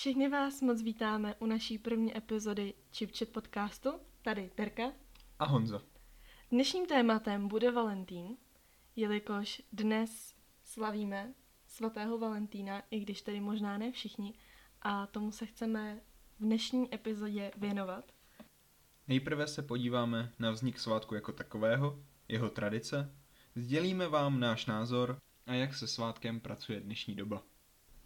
Všechny vás moc vítáme u naší první epizody Chipchat podcastu. Tady Terka. A Honza. Dnešním tématem bude Valentín, jelikož dnes slavíme svatého Valentína, i když tedy možná ne všichni, a tomu se chceme v dnešní epizodě věnovat. Nejprve se podíváme na vznik svátku jako takového, jeho tradice, sdělíme vám náš názor a jak se svátkem pracuje dnešní doba.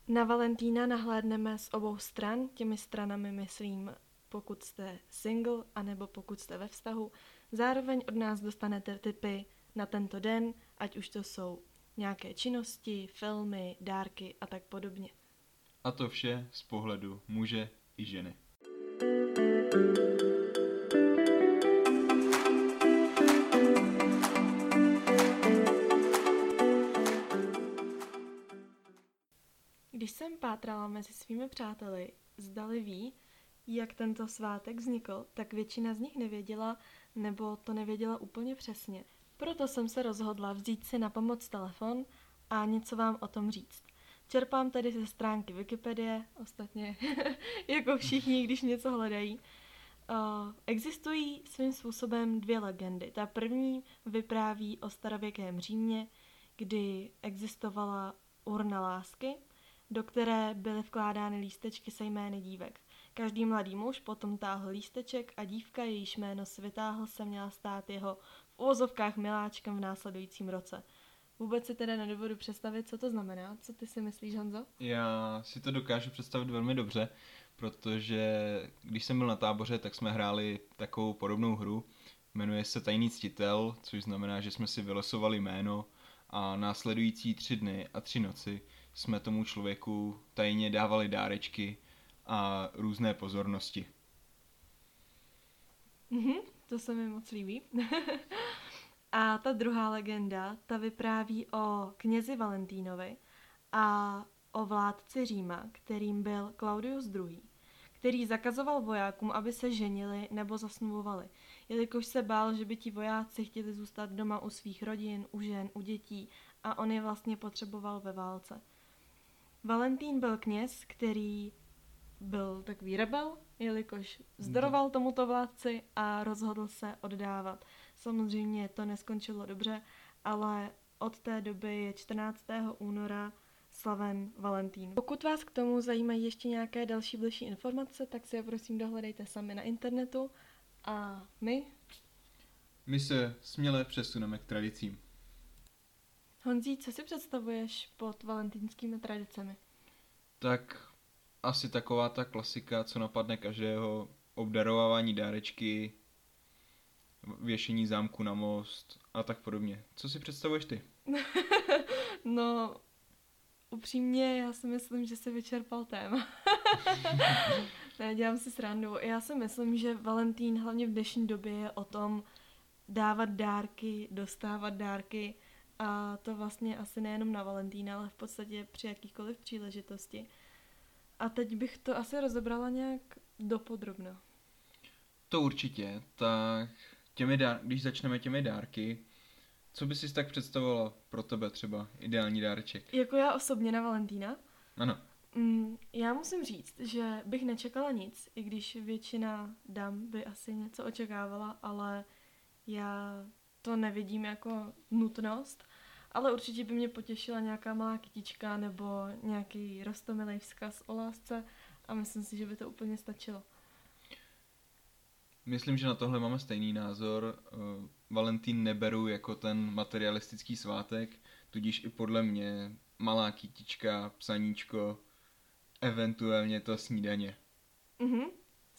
Na Valentína nahlédneme z obou stran, těmi stranami myslím, pokud jste single, anebo pokud jste ve vztahu. Zároveň od nás dostanete tipy na tento den, ať už to jsou nějaké činnosti, filmy, dárky a tak podobně. A to vše z pohledu muže i ženy. Když jsem pátrala mezi svými přáteli, zdali ví, jak tento svátek vznikl, tak většina z nich nevěděla, nebo to nevěděla úplně přesně. Proto jsem se rozhodla vzít si na pomoc telefon a něco vám o tom říct. Čerpám tedy ze stránky Wikipedie, ostatně jako všichni, když něco hledají. Uh, existují svým způsobem dvě legendy. Ta první vypráví o starověkém Římě, kdy existovala urna lásky, do které byly vkládány lístečky se jmény dívek. Každý mladý muž potom táhl lísteček a dívka, jejíž jméno si vytáhl, se měla stát jeho v úvozovkách miláčkem v následujícím roce. Vůbec si teda nedovedu představit, co to znamená. Co ty si myslíš, Honzo? Já si to dokážu představit velmi dobře, protože když jsem byl na táboře, tak jsme hráli takovou podobnou hru. Jmenuje se Tajný ctitel, což znamená, že jsme si vylosovali jméno a následující tři dny a tři noci jsme tomu člověku tajně dávali dárečky a různé pozornosti. Mhm, to se mi moc líbí. a ta druhá legenda, ta vypráví o knězi Valentínovi a o vládci Říma, kterým byl Claudius II., který zakazoval vojákům, aby se ženili nebo zasnubovali, jelikož se bál, že by ti vojáci chtěli zůstat doma u svých rodin, u žen, u dětí a on je vlastně potřeboval ve válce. Valentín byl kněz, který byl takový rebel, jelikož zdoroval tomuto vládci a rozhodl se oddávat. Samozřejmě to neskončilo dobře, ale od té doby je 14. února slaven Valentín. Pokud vás k tomu zajímají ještě nějaké další bližší informace, tak si je prosím dohledejte sami na internetu. A my? My se směle přesuneme k tradicím. Honzí, co si představuješ pod valentýnskými tradicemi? Tak asi taková ta klasika, co napadne každého, obdarovávání dárečky, věšení zámku na most a tak podobně. Co si představuješ ty? no, upřímně, já si myslím, že se vyčerpal téma. ne, dělám si srandu. Já si myslím, že Valentín hlavně v dnešní době je o tom dávat dárky, dostávat dárky a to vlastně asi nejenom na Valentína, ale v podstatě při jakýchkoliv příležitosti. A teď bych to asi rozebrala nějak dopodrobno. To určitě. Tak těmi dár- když začneme těmi dárky, co bys si tak představovala pro tebe třeba ideální dáreček? Jako já osobně na Valentína? Ano. Mm, já musím říct, že bych nečekala nic, i když většina dam by asi něco očekávala, ale já to nevidím jako nutnost, ale určitě by mě potěšila nějaká malá kytička nebo nějaký rostomilý vzkaz o lásce a myslím si, že by to úplně stačilo. Myslím, že na tohle máme stejný názor. Eh, Valentín neberu jako ten materialistický svátek, tudíž i podle mě malá kytička, psaníčko, eventuálně to snídaně. Mhm,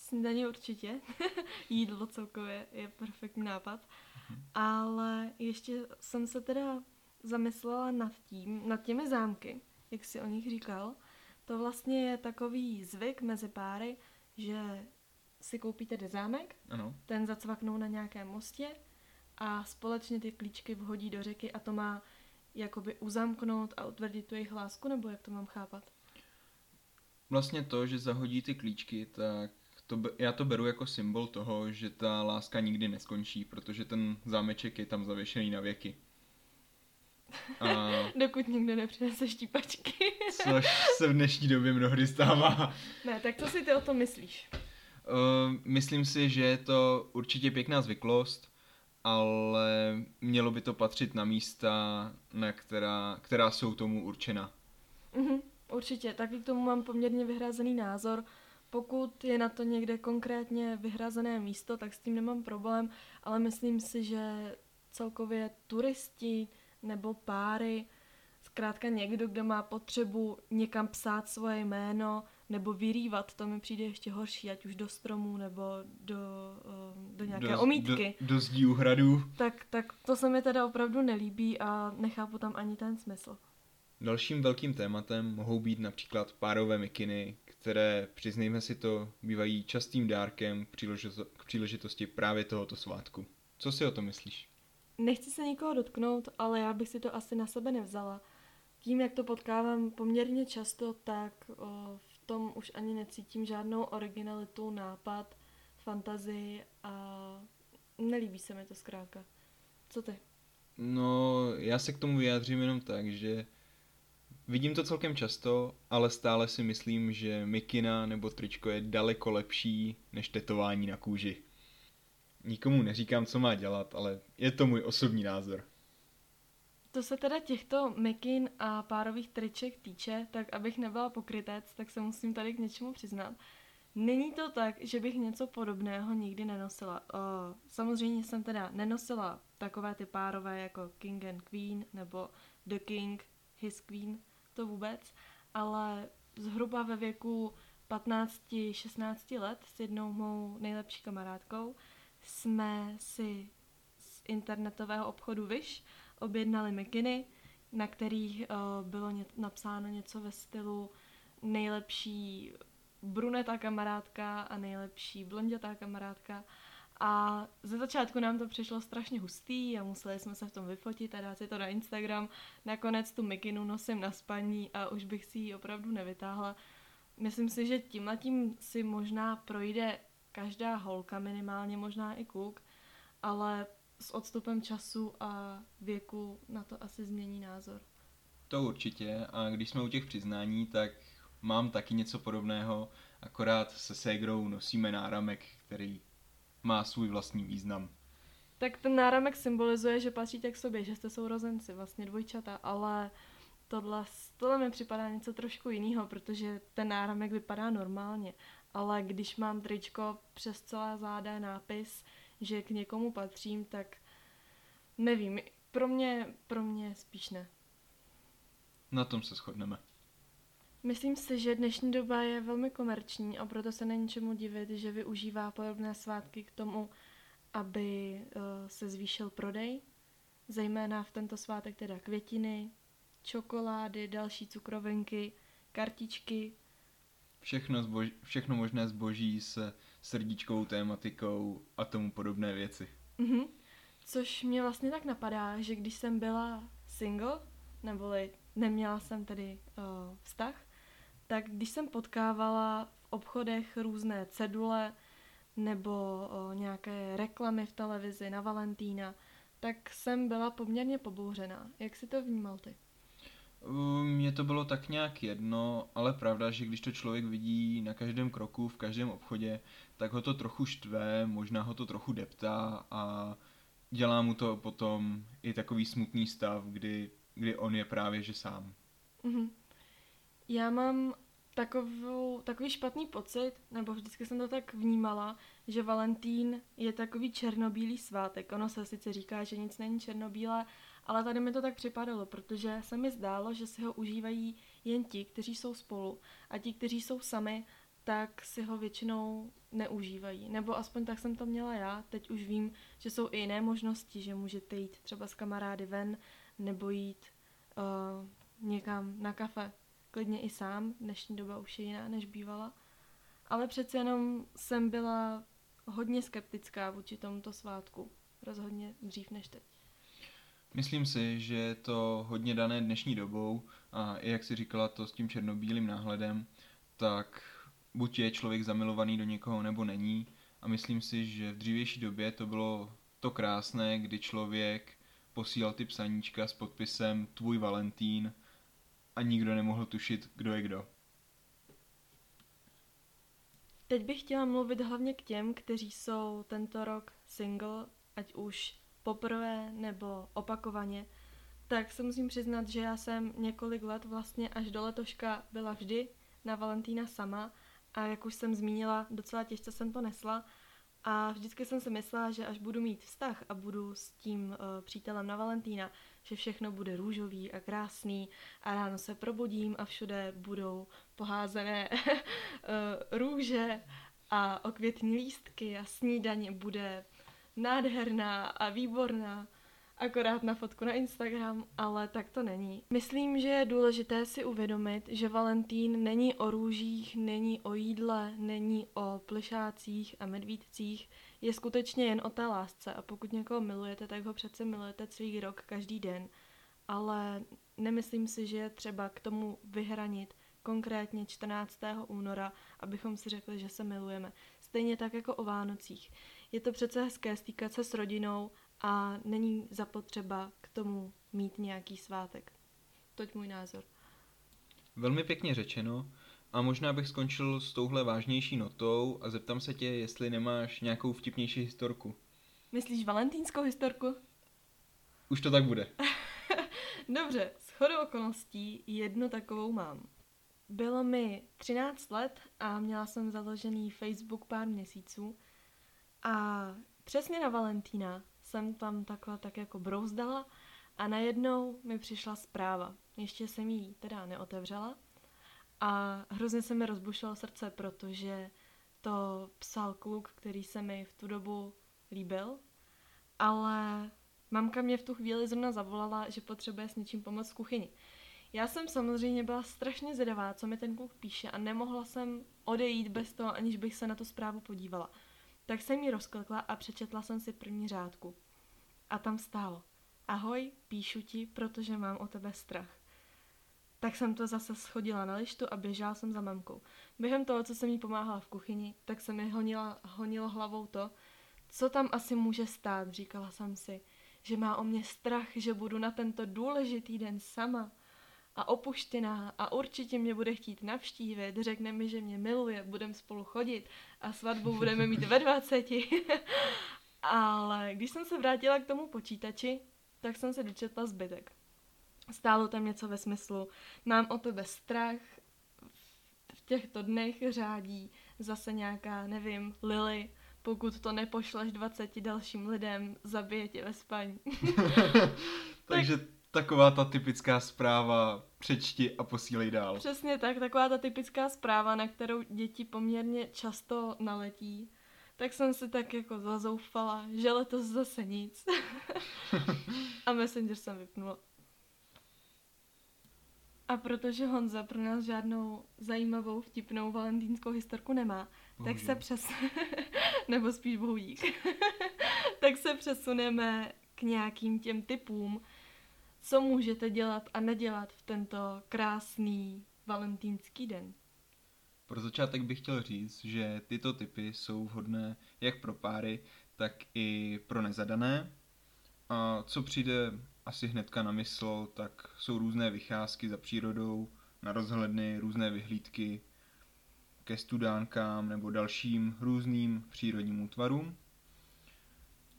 snídaně určitě. Jídlo celkově je perfektní nápad. Mhm. Ale ještě jsem se teda zamyslela nad tím, nad těmi zámky, jak si o nich říkal. To vlastně je takový zvyk mezi páry, že si koupíte zámek, ano. ten zacvaknou na nějakém mostě a společně ty klíčky vhodí do řeky a to má jakoby uzamknout a utvrdit tu jejich lásku, nebo jak to mám chápat? Vlastně to, že zahodí ty klíčky, tak to, já to beru jako symbol toho, že ta láska nikdy neskončí, protože ten zámeček je tam zavěšený na věky. A dokud někdo nepřinese štípačky. Což se v dnešní době mnohdy stává. Ne, tak co si ty o tom myslíš? Uh, myslím si, že je to určitě pěkná zvyklost, ale mělo by to patřit na místa, na která, která jsou tomu určena. Mhm, určitě, taky k tomu mám poměrně vyhrazený názor. Pokud je na to někde konkrétně vyhrazené místo, tak s tím nemám problém, ale myslím si, že celkově turisti nebo páry, zkrátka někdo, kdo má potřebu někam psát svoje jméno nebo vyrývat, to mi přijde ještě horší, ať už do stromů nebo do, eh, do nějaké do, omítky. Do, do zdí hradů. Tak, tak to se mi teda opravdu nelíbí a nechápu tam ani ten smysl. Dalším velkým tématem mohou být například párové mikiny, které, přiznejme si to, bývají častým dárkem k příležitosti právě tohoto svátku. Co si o to myslíš? Nechci se nikoho dotknout, ale já bych si to asi na sebe nevzala. Tím, jak to potkávám poměrně často, tak o, v tom už ani necítím žádnou originalitu, nápad, fantazii a nelíbí se mi to zkrátka. Co ty? No, já se k tomu vyjádřím jenom tak, že vidím to celkem často, ale stále si myslím, že mikina nebo tričko je daleko lepší než tetování na kůži. Nikomu neříkám, co má dělat, ale je to můj osobní názor. To se teda těchto mekin a párových triček týče, tak abych nebyla pokrytec, tak se musím tady k něčemu přiznat. Není to tak, že bych něco podobného nikdy nenosila. O, samozřejmě jsem teda nenosila takové ty párové jako King and Queen nebo The King, His Queen, to vůbec, ale zhruba ve věku 15-16 let s jednou mou nejlepší kamarádkou jsme si z internetového obchodu Wish objednali mikiny, na kterých uh, bylo ně, napsáno něco ve stylu nejlepší brunetá kamarádka a nejlepší blondětá kamarádka. A ze začátku nám to přišlo strašně hustý a museli jsme se v tom vyfotit a dát si to na Instagram. Nakonec tu mikinu nosím na spaní a už bych si ji opravdu nevytáhla. Myslím si, že tímhletím si možná projde každá holka, minimálně možná i kluk, ale s odstupem času a věku na to asi změní názor. To určitě a když jsme u těch přiznání, tak mám taky něco podobného, akorát se ségrou nosíme náramek, který má svůj vlastní význam. Tak ten náramek symbolizuje, že patříte k sobě, že jste sourozenci, vlastně dvojčata, ale tohle, tohle mi připadá něco trošku jiného, protože ten náramek vypadá normálně, ale když mám tričko přes celé záda nápis, že k někomu patřím, tak nevím, pro mě, pro mě spíš ne. Na tom se shodneme. Myslím si, že dnešní doba je velmi komerční a proto se není čemu divit, že využívá podobné svátky k tomu, aby uh, se zvýšil prodej, zejména v tento svátek teda květiny, čokolády, další cukrovinky, kartičky. Všechno, zbož, všechno možné zboží se srdíčkovou tématikou a tomu podobné věci. Mhm. Což mě vlastně tak napadá, že když jsem byla single, neboli neměla jsem tedy uh, vztah, tak když jsem potkávala v obchodech různé cedule nebo uh, nějaké reklamy v televizi na Valentína, tak jsem byla poměrně pobouřená. Jak si to vnímal ty? Mně to bylo tak nějak jedno, ale pravda, že když to člověk vidí na každém kroku, v každém obchodě, tak ho to trochu štve, možná ho to trochu deptá a dělá mu to potom i takový smutný stav, kdy, kdy on je právě že sám. Mm-hmm. Já mám takovou, takový špatný pocit, nebo vždycky jsem to tak vnímala, že Valentín je takový černobílý svátek. Ono se sice říká, že nic není černobílé, ale tady mi to tak připadalo, protože se mi zdálo, že si ho užívají jen ti, kteří jsou spolu a ti, kteří jsou sami, tak si ho většinou neužívají. Nebo aspoň tak jsem to měla já. Teď už vím, že jsou i jiné možnosti, že můžete jít třeba s kamarády ven, nebo jít uh, někam na kafe. Klidně i sám, dnešní doba už je jiná, než bývala. Ale přece jenom jsem byla hodně skeptická vůči tomuto svátku. Rozhodně dřív než teď. Myslím si, že je to hodně dané dnešní dobou a i jak si říkala to s tím černobílým náhledem, tak buď je člověk zamilovaný do někoho nebo není a myslím si, že v dřívější době to bylo to krásné, kdy člověk posílal ty psaníčka s podpisem Tvůj Valentín a nikdo nemohl tušit, kdo je kdo. Teď bych chtěla mluvit hlavně k těm, kteří jsou tento rok single, ať už poprvé nebo opakovaně, tak se musím přiznat, že já jsem několik let vlastně až do letoška byla vždy na Valentína sama a jak už jsem zmínila, docela těžce jsem to nesla a vždycky jsem si myslela, že až budu mít vztah a budu s tím uh, přítelem na Valentína, že všechno bude růžový a krásný a ráno se probudím a všude budou poházené uh, růže a okvětní lístky a snídaně bude nádherná a výborná akorát na fotku na Instagram, ale tak to není. Myslím, že je důležité si uvědomit, že Valentín není o růžích, není o jídle, není o plišácích a medvídcích, je skutečně jen o té lásce a pokud někoho milujete, tak ho přece milujete celý rok, každý den. Ale nemyslím si, že je třeba k tomu vyhranit konkrétně 14. února, abychom si řekli, že se milujeme. Stejně tak jako o Vánocích. Je to přece hezké stýkat se s rodinou a není zapotřeba k tomu mít nějaký svátek. Toť můj názor. Velmi pěkně řečeno. A možná bych skončil s touhle vážnější notou a zeptám se tě, jestli nemáš nějakou vtipnější historku. Myslíš valentínskou historku? Už to tak bude. Dobře, s chodou okolností jednu takovou mám. Bylo mi 13 let a měla jsem založený Facebook pár měsíců a přesně na Valentína jsem tam takhle tak jako brouzdala a najednou mi přišla zpráva. Ještě jsem ji teda neotevřela a hrozně se mi rozbušilo srdce, protože to psal kluk, který se mi v tu dobu líbil, ale mamka mě v tu chvíli zrovna zavolala, že potřebuje s něčím pomoct v kuchyni. Já jsem samozřejmě byla strašně zvědavá, co mi ten kluk píše a nemohla jsem odejít bez toho, aniž bych se na tu zprávu podívala. Tak jsem ji rozklikla a přečetla jsem si první řádku. A tam stálo. Ahoj, píšu ti, protože mám o tebe strach. Tak jsem to zase schodila na lištu a běžela jsem za mamkou. Během toho, co jsem jí pomáhala v kuchyni, tak se mi honila, honilo hlavou to, co tam asi může stát, říkala jsem si, že má o mě strach, že budu na tento důležitý den sama a opuštěná a určitě mě bude chtít navštívit, řekne mi, že mě miluje, budeme spolu chodit a svatbu budeme mít ve 20. Ale když jsem se vrátila k tomu počítači, tak jsem se dočetla zbytek. Stálo tam něco ve smyslu, mám o tebe strach, v těchto dnech řádí zase nějaká, nevím, Lily, pokud to nepošleš 20 dalším lidem, zabije tě ve spaní. Takže tak, taková ta typická zpráva, přečti a posílej dál. Přesně tak, taková ta typická zpráva, na kterou děti poměrně často naletí tak jsem si tak jako zazoufala, že letos zase nic. a Messenger jsem vypnula. A protože Honza pro nás žádnou zajímavou, vtipnou valentínskou historku nemá, Bohužel. tak se přes... nebo spíš bohudík. tak se přesuneme k nějakým těm typům, co můžete dělat a nedělat v tento krásný valentýnský den. Pro začátek bych chtěl říct, že tyto typy jsou vhodné jak pro páry, tak i pro nezadané. A co přijde asi hnedka na mysl, tak jsou různé vycházky za přírodou, na rozhledny, různé vyhlídky ke studánkám nebo dalším různým přírodním útvarům.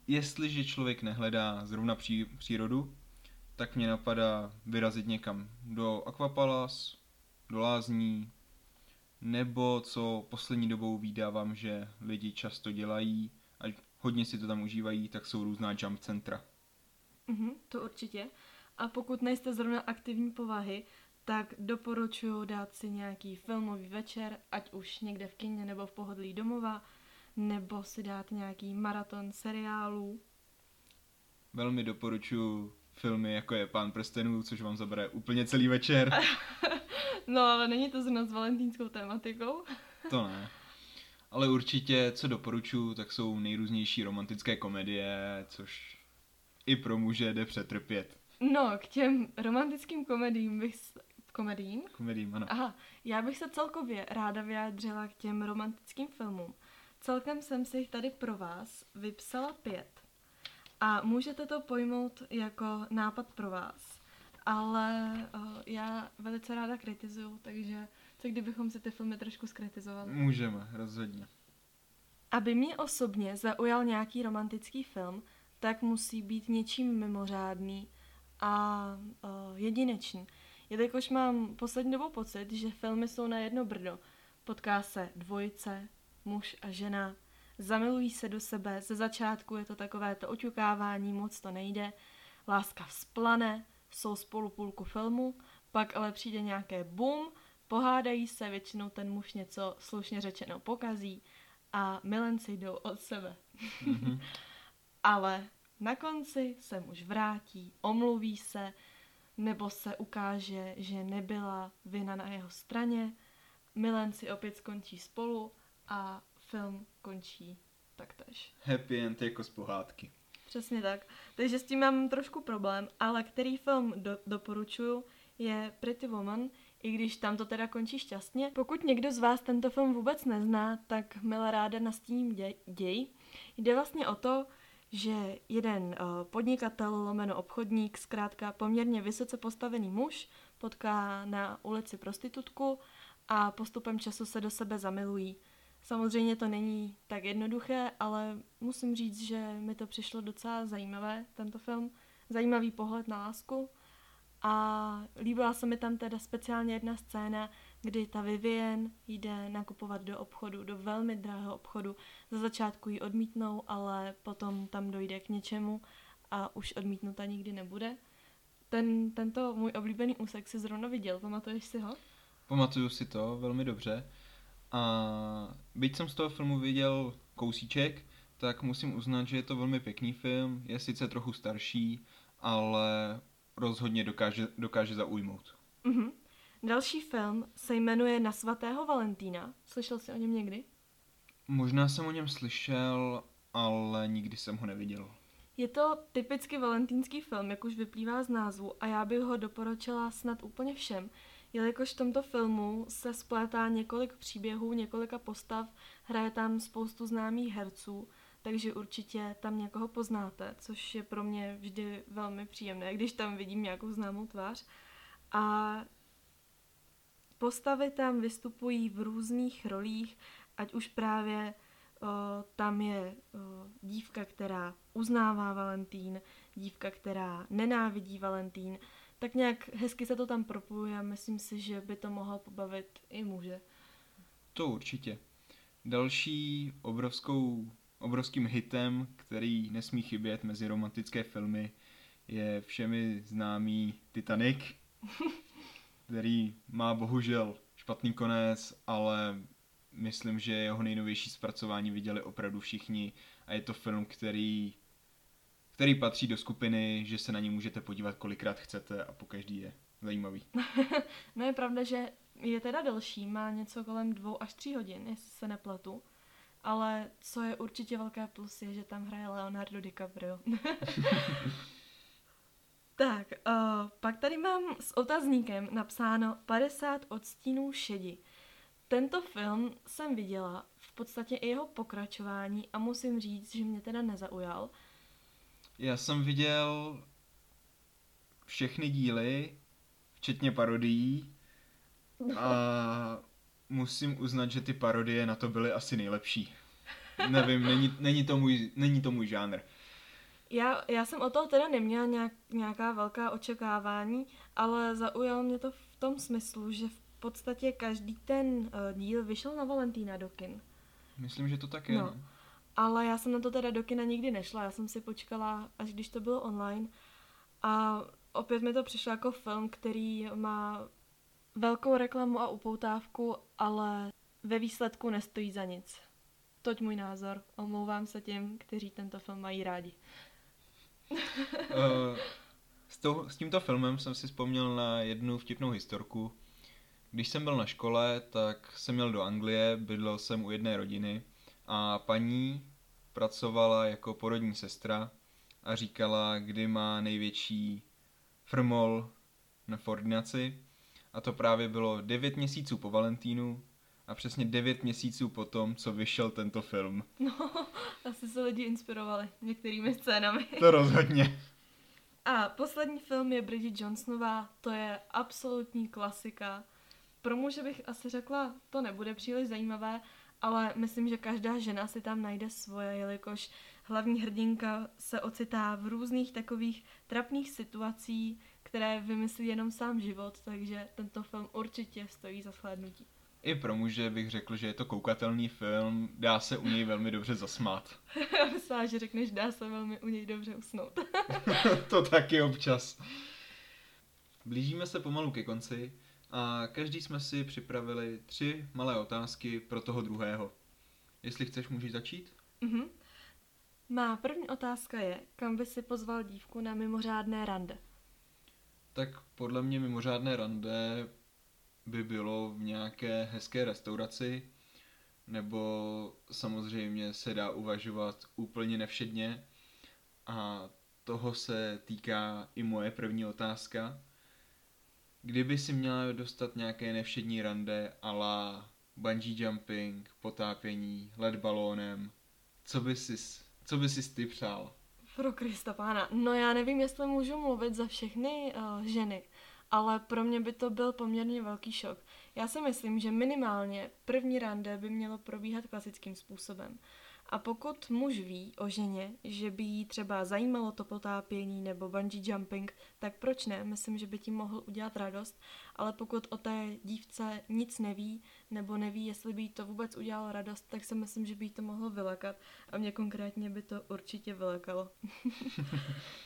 Jestliže člověk nehledá zrovna pří, přírodu, tak mě napadá vyrazit někam do Aquapalas, do lázní, nebo co poslední dobou vydávám, že lidi často dělají a hodně si to tam užívají, tak jsou různá jump centra. Mm-hmm, to určitě. A pokud nejste zrovna aktivní povahy, tak doporučuji dát si nějaký filmový večer, ať už někde v kině nebo v pohodlí domova, nebo si dát nějaký maraton seriálů. Velmi doporučuji filmy, jako je Pán prstenů, což vám zabere úplně celý večer. No, ale není to zrovna s valentínskou tématikou. to ne. Ale určitě, co doporučuji, tak jsou nejrůznější romantické komedie, což i pro muže jde přetrpět. No, k těm romantickým komedím bych... Komedím? Komedím, ano. Aha, já bych se celkově ráda vyjádřila k těm romantickým filmům. Celkem jsem si jich tady pro vás vypsala pět. A můžete to pojmout jako nápad pro vás, ale uh, já velice ráda kritizuju, takže co kdybychom si ty filmy trošku skritizovali? Můžeme, rozhodně. Aby mě osobně zaujal nějaký romantický film, tak musí být něčím mimořádný a uh, jedinečný. Jelikož mám poslední dobou pocit, že filmy jsou na jedno brdo. Potká se dvojice, muž a žena, zamilují se do sebe, ze začátku je to takové to oťukávání, moc to nejde, láska vzplane, jsou spolu půlku filmu, pak ale přijde nějaké boom, pohádají se, většinou ten muž něco slušně řečeno pokazí a milenci jdou od sebe. Mm-hmm. ale na konci se muž vrátí, omluví se, nebo se ukáže, že nebyla vina na jeho straně, milenci opět skončí spolu a film končí taktéž. Happy end jako z pohádky. Přesně tak. Takže s tím mám trošku problém, ale který film do, doporučuju je Pretty Woman, i když tam to teda končí šťastně. Pokud někdo z vás tento film vůbec nezná, tak milá ráda nastíním děj. děj. Jde vlastně o to, že jeden uh, podnikatel, lomeno obchodník, zkrátka poměrně vysoce postavený muž, potká na ulici prostitutku a postupem času se do sebe zamilují. Samozřejmě to není tak jednoduché, ale musím říct, že mi to přišlo docela zajímavé, tento film. Zajímavý pohled na lásku. A líbila se mi tam teda speciálně jedna scéna, kdy ta Vivien jde nakupovat do obchodu, do velmi drahého obchodu. Za začátku ji odmítnou, ale potom tam dojde k něčemu a už odmítnuta nikdy nebude. Ten, tento můj oblíbený úsek si zrovna viděl, pamatuješ si ho? Pamatuju si to velmi dobře. A byť jsem z toho filmu viděl kousíček, tak musím uznat, že je to velmi pěkný film, je sice trochu starší, ale rozhodně dokáže, dokáže zaujmout. Mm-hmm. Další film se jmenuje Na svatého Valentína. Slyšel jsi o něm někdy? Možná jsem o něm slyšel, ale nikdy jsem ho neviděl. Je to typicky valentýnský film, jak už vyplývá z názvu, a já bych ho doporučila snad úplně všem, jelikož v tomto filmu se splétá několik příběhů, několika postav, hraje tam spoustu známých herců, takže určitě tam někoho poznáte, což je pro mě vždy velmi příjemné, když tam vidím nějakou známou tvář. A postavy tam vystupují v různých rolích, ať už právě o, tam je o, dívka, která uznává Valentín, dívka, která nenávidí Valentín, tak nějak hezky se to tam propojuje a myslím si, že by to mohlo pobavit i muže. To určitě. Další obrovskou, obrovským hitem, který nesmí chybět mezi romantické filmy, je všemi známý Titanic, který má bohužel špatný konec, ale myslím, že jeho nejnovější zpracování viděli opravdu všichni a je to film, který který patří do skupiny, že se na ní můžete podívat kolikrát chcete a po každý je zajímavý. no je pravda, že je teda delší, má něco kolem dvou až tří hodin, jestli se nepletu. Ale co je určitě velké plus, je, že tam hraje Leonardo DiCaprio. tak, uh, pak tady mám s otazníkem napsáno 50 odstínů šedi. Tento film jsem viděla, v podstatě i jeho pokračování a musím říct, že mě teda nezaujal. Já jsem viděl všechny díly, včetně parodií a musím uznat, že ty parodie na to byly asi nejlepší. Nevím, není, není, to, můj, není to můj žánr. Já, já jsem o toho teda neměla nějak, nějaká velká očekávání, ale zaujalo mě to v tom smyslu, že v podstatě každý ten uh, díl vyšel na Valentína do kin. Myslím, že to tak je. No. Ne? Ale já jsem na to teda do kina nikdy nešla, já jsem si počkala, až když to bylo online. A opět mi to přišlo jako film, který má velkou reklamu a upoutávku, ale ve výsledku nestojí za nic. Toť můj názor. Omlouvám se těm, kteří tento film mají rádi. uh, s, tou, s tímto filmem jsem si vzpomněl na jednu vtipnou historku. Když jsem byl na škole, tak jsem měl do Anglie, bydlel jsem u jedné rodiny a paní pracovala jako porodní sestra a říkala, kdy má největší frmol na ordinaci a to právě bylo 9 měsíců po Valentínu a přesně 9 měsíců potom, co vyšel tento film. No, asi se lidi inspirovali některými scénami. To rozhodně. A poslední film je Bridget Johnsonová, to je absolutní klasika. Pro muže bych asi řekla, to nebude příliš zajímavé, ale myslím, že každá žena si tam najde svoje, jelikož hlavní hrdinka se ocitá v různých takových trapných situací, které vymyslí jenom sám život, takže tento film určitě stojí za shlédnutí. I pro muže bych řekl, že je to koukatelný film, dá se u něj velmi dobře zasmát. Já myslím, že řekneš, dá se velmi u něj dobře usnout. to taky občas. Blížíme se pomalu ke konci a každý jsme si připravili tři malé otázky pro toho druhého. Jestli chceš, můžeš začít? Mhm. Má první otázka je, kam by si pozval dívku na mimořádné rande? Tak podle mě mimořádné rande by bylo v nějaké hezké restauraci, nebo samozřejmě se dá uvažovat úplně nevšedně. A toho se týká i moje první otázka. Kdyby si měla dostat nějaké nevšední rande ala bungee jumping, potápění, led balónem, co by si, co by si ty přál? Pro Krista pána. No já nevím, jestli můžu mluvit za všechny uh, ženy, ale pro mě by to byl poměrně velký šok. Já si myslím, že minimálně první rande by mělo probíhat klasickým způsobem. A pokud muž ví o ženě, že by jí třeba zajímalo to potápění nebo bungee jumping, tak proč ne? Myslím, že by tím mohl udělat radost, ale pokud o té dívce nic neví, nebo neví, jestli by jí to vůbec udělalo radost, tak si myslím, že by jí to mohlo vylekat a mě konkrétně by to určitě vylekalo.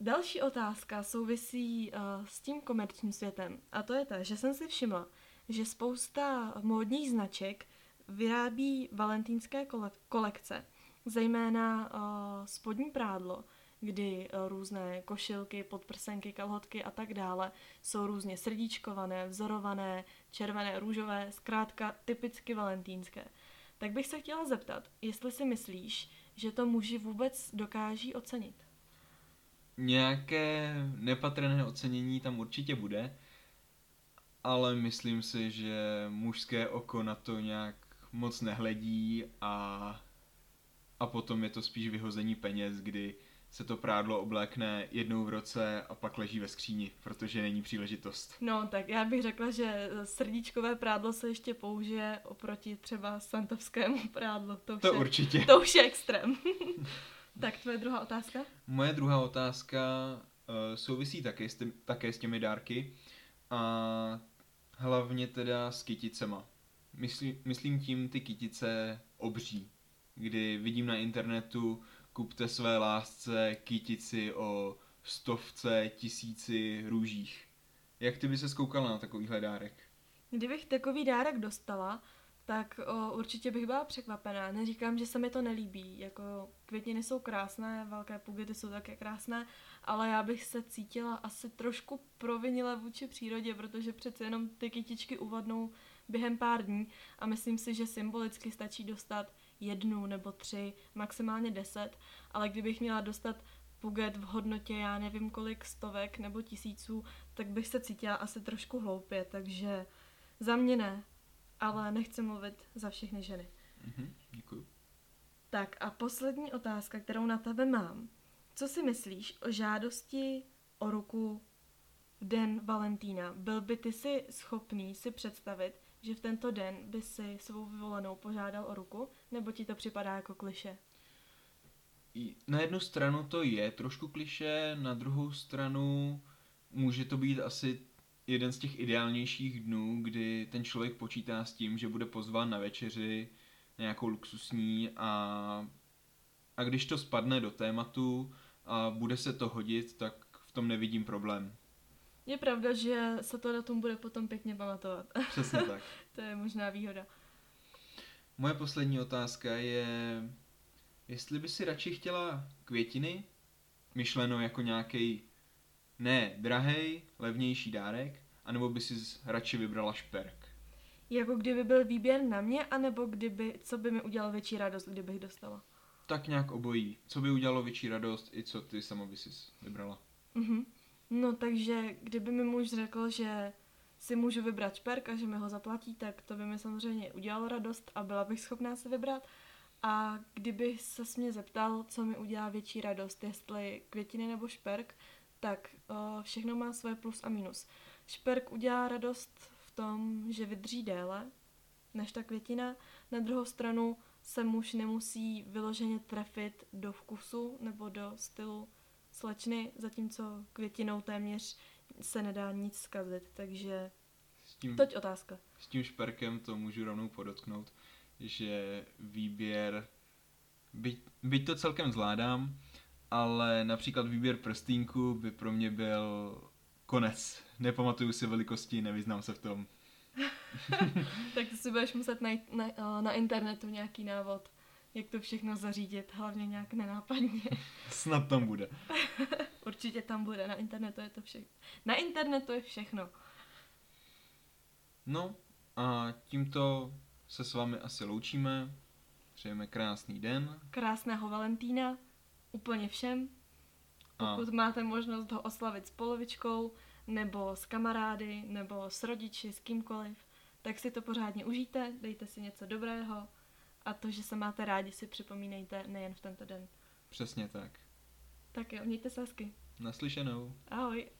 Další otázka souvisí uh, s tím komerčním světem a to je ta, že jsem si všimla, že spousta módních značek vyrábí valentýnské kolekce, zejména uh, spodní prádlo, kdy uh, různé košilky, podprsenky, kalhotky a tak dále jsou různě srdíčkované, vzorované, červené, růžové, zkrátka typicky valentýnské. Tak bych se chtěla zeptat, jestli si myslíš, že to muži vůbec dokáží ocenit? Nějaké nepatrné ocenění tam určitě bude, ale myslím si, že mužské oko na to nějak moc nehledí a, a potom je to spíš vyhození peněz, kdy se to prádlo oblékne jednou v roce a pak leží ve skříni, protože není příležitost. No, tak já bych řekla, že srdíčkové prádlo se ještě použije oproti třeba santovskému prádlu. To, to je, určitě. To už je extrém. tak tvoje druhá otázka? Moje druhá otázka uh, souvisí také s, tě, také s těmi dárky a hlavně teda s kyticema. Myslí, myslím tím ty kytice obří, kdy vidím na internetu, kupte své lásce kytici o stovce, tisíci růžích. Jak ty by se skoukala na takovýhle dárek? Kdybych takový dárek dostala, tak o, určitě bych byla překvapená. Neříkám, že se mi to nelíbí. Jako květiny jsou krásné, velké pugety jsou také krásné, ale já bych se cítila asi trošku provinila vůči přírodě, protože přece jenom ty kytičky uvadnou během pár dní a myslím si, že symbolicky stačí dostat jednu nebo tři, maximálně deset, ale kdybych měla dostat puget v hodnotě já nevím kolik stovek nebo tisíců, tak bych se cítila asi trošku hloupě, takže za mě ne, ale nechci mluvit za všechny ženy. Mm-hmm, děkuji. Tak a poslední otázka, kterou na tebe mám. Co si myslíš o žádosti o ruku v den Valentína? Byl by ty si schopný si představit, že v tento den by si svou vyvolenou požádal o ruku, nebo ti to připadá jako kliše? Na jednu stranu to je trošku kliše, na druhou stranu může to být asi jeden z těch ideálnějších dnů, kdy ten člověk počítá s tím, že bude pozván na večeři, nějakou luxusní a, a když to spadne do tématu a bude se to hodit, tak v tom nevidím problém. Je pravda, že se to datum bude potom pěkně pamatovat. Přesně tak. to je možná výhoda. Moje poslední otázka je, jestli by si radši chtěla květiny, myšleno jako nějaký ne drahej, levnější dárek, anebo by si radši vybrala šperk? Jako kdyby byl výběr na mě, anebo kdyby, co by mi udělalo větší radost, kdybych dostala? Tak nějak obojí. Co by udělalo větší radost i co ty sama by si vybrala? Mhm. No takže kdyby mi muž řekl, že si můžu vybrat šperk a že mi ho zaplatí, tak to by mi samozřejmě udělalo radost a byla bych schopná se vybrat. A kdyby se mě zeptal, co mi udělá větší radost, jestli květiny nebo šperk, tak o, všechno má svoje plus a minus. Šperk udělá radost v tom, že vydrží déle než ta květina. Na druhou stranu se muž nemusí vyloženě trefit do vkusu nebo do stylu slečny, zatímco květinou téměř se nedá nic zkazit, takže S tím, toť otázka. s tím šperkem to můžu rovnou podotknout, že výběr, byť, byť to celkem zvládám, ale například výběr prstínku by pro mě byl konec. Nepamatuju si velikosti, nevyznám se v tom. tak si budeš muset najít na, eh, na internetu nějaký návod, jak to všechno zařídit, hlavně nějak nenápadně. Snad tam bude. Určitě tam bude, na internetu je to všechno. Na internetu je všechno. No a tímto se s vámi asi loučíme. Přejeme krásný den. Krásného Valentína, úplně všem. A Pokud máte možnost ho oslavit s polovičkou, nebo s kamarády, nebo s rodiči, s kýmkoliv, tak si to pořádně užijte, dejte si něco dobrého a to, že se máte rádi, si připomínejte nejen v tento den. přesně tak. Tak jo, mějte se hezky. Naslyšenou. Ahoj.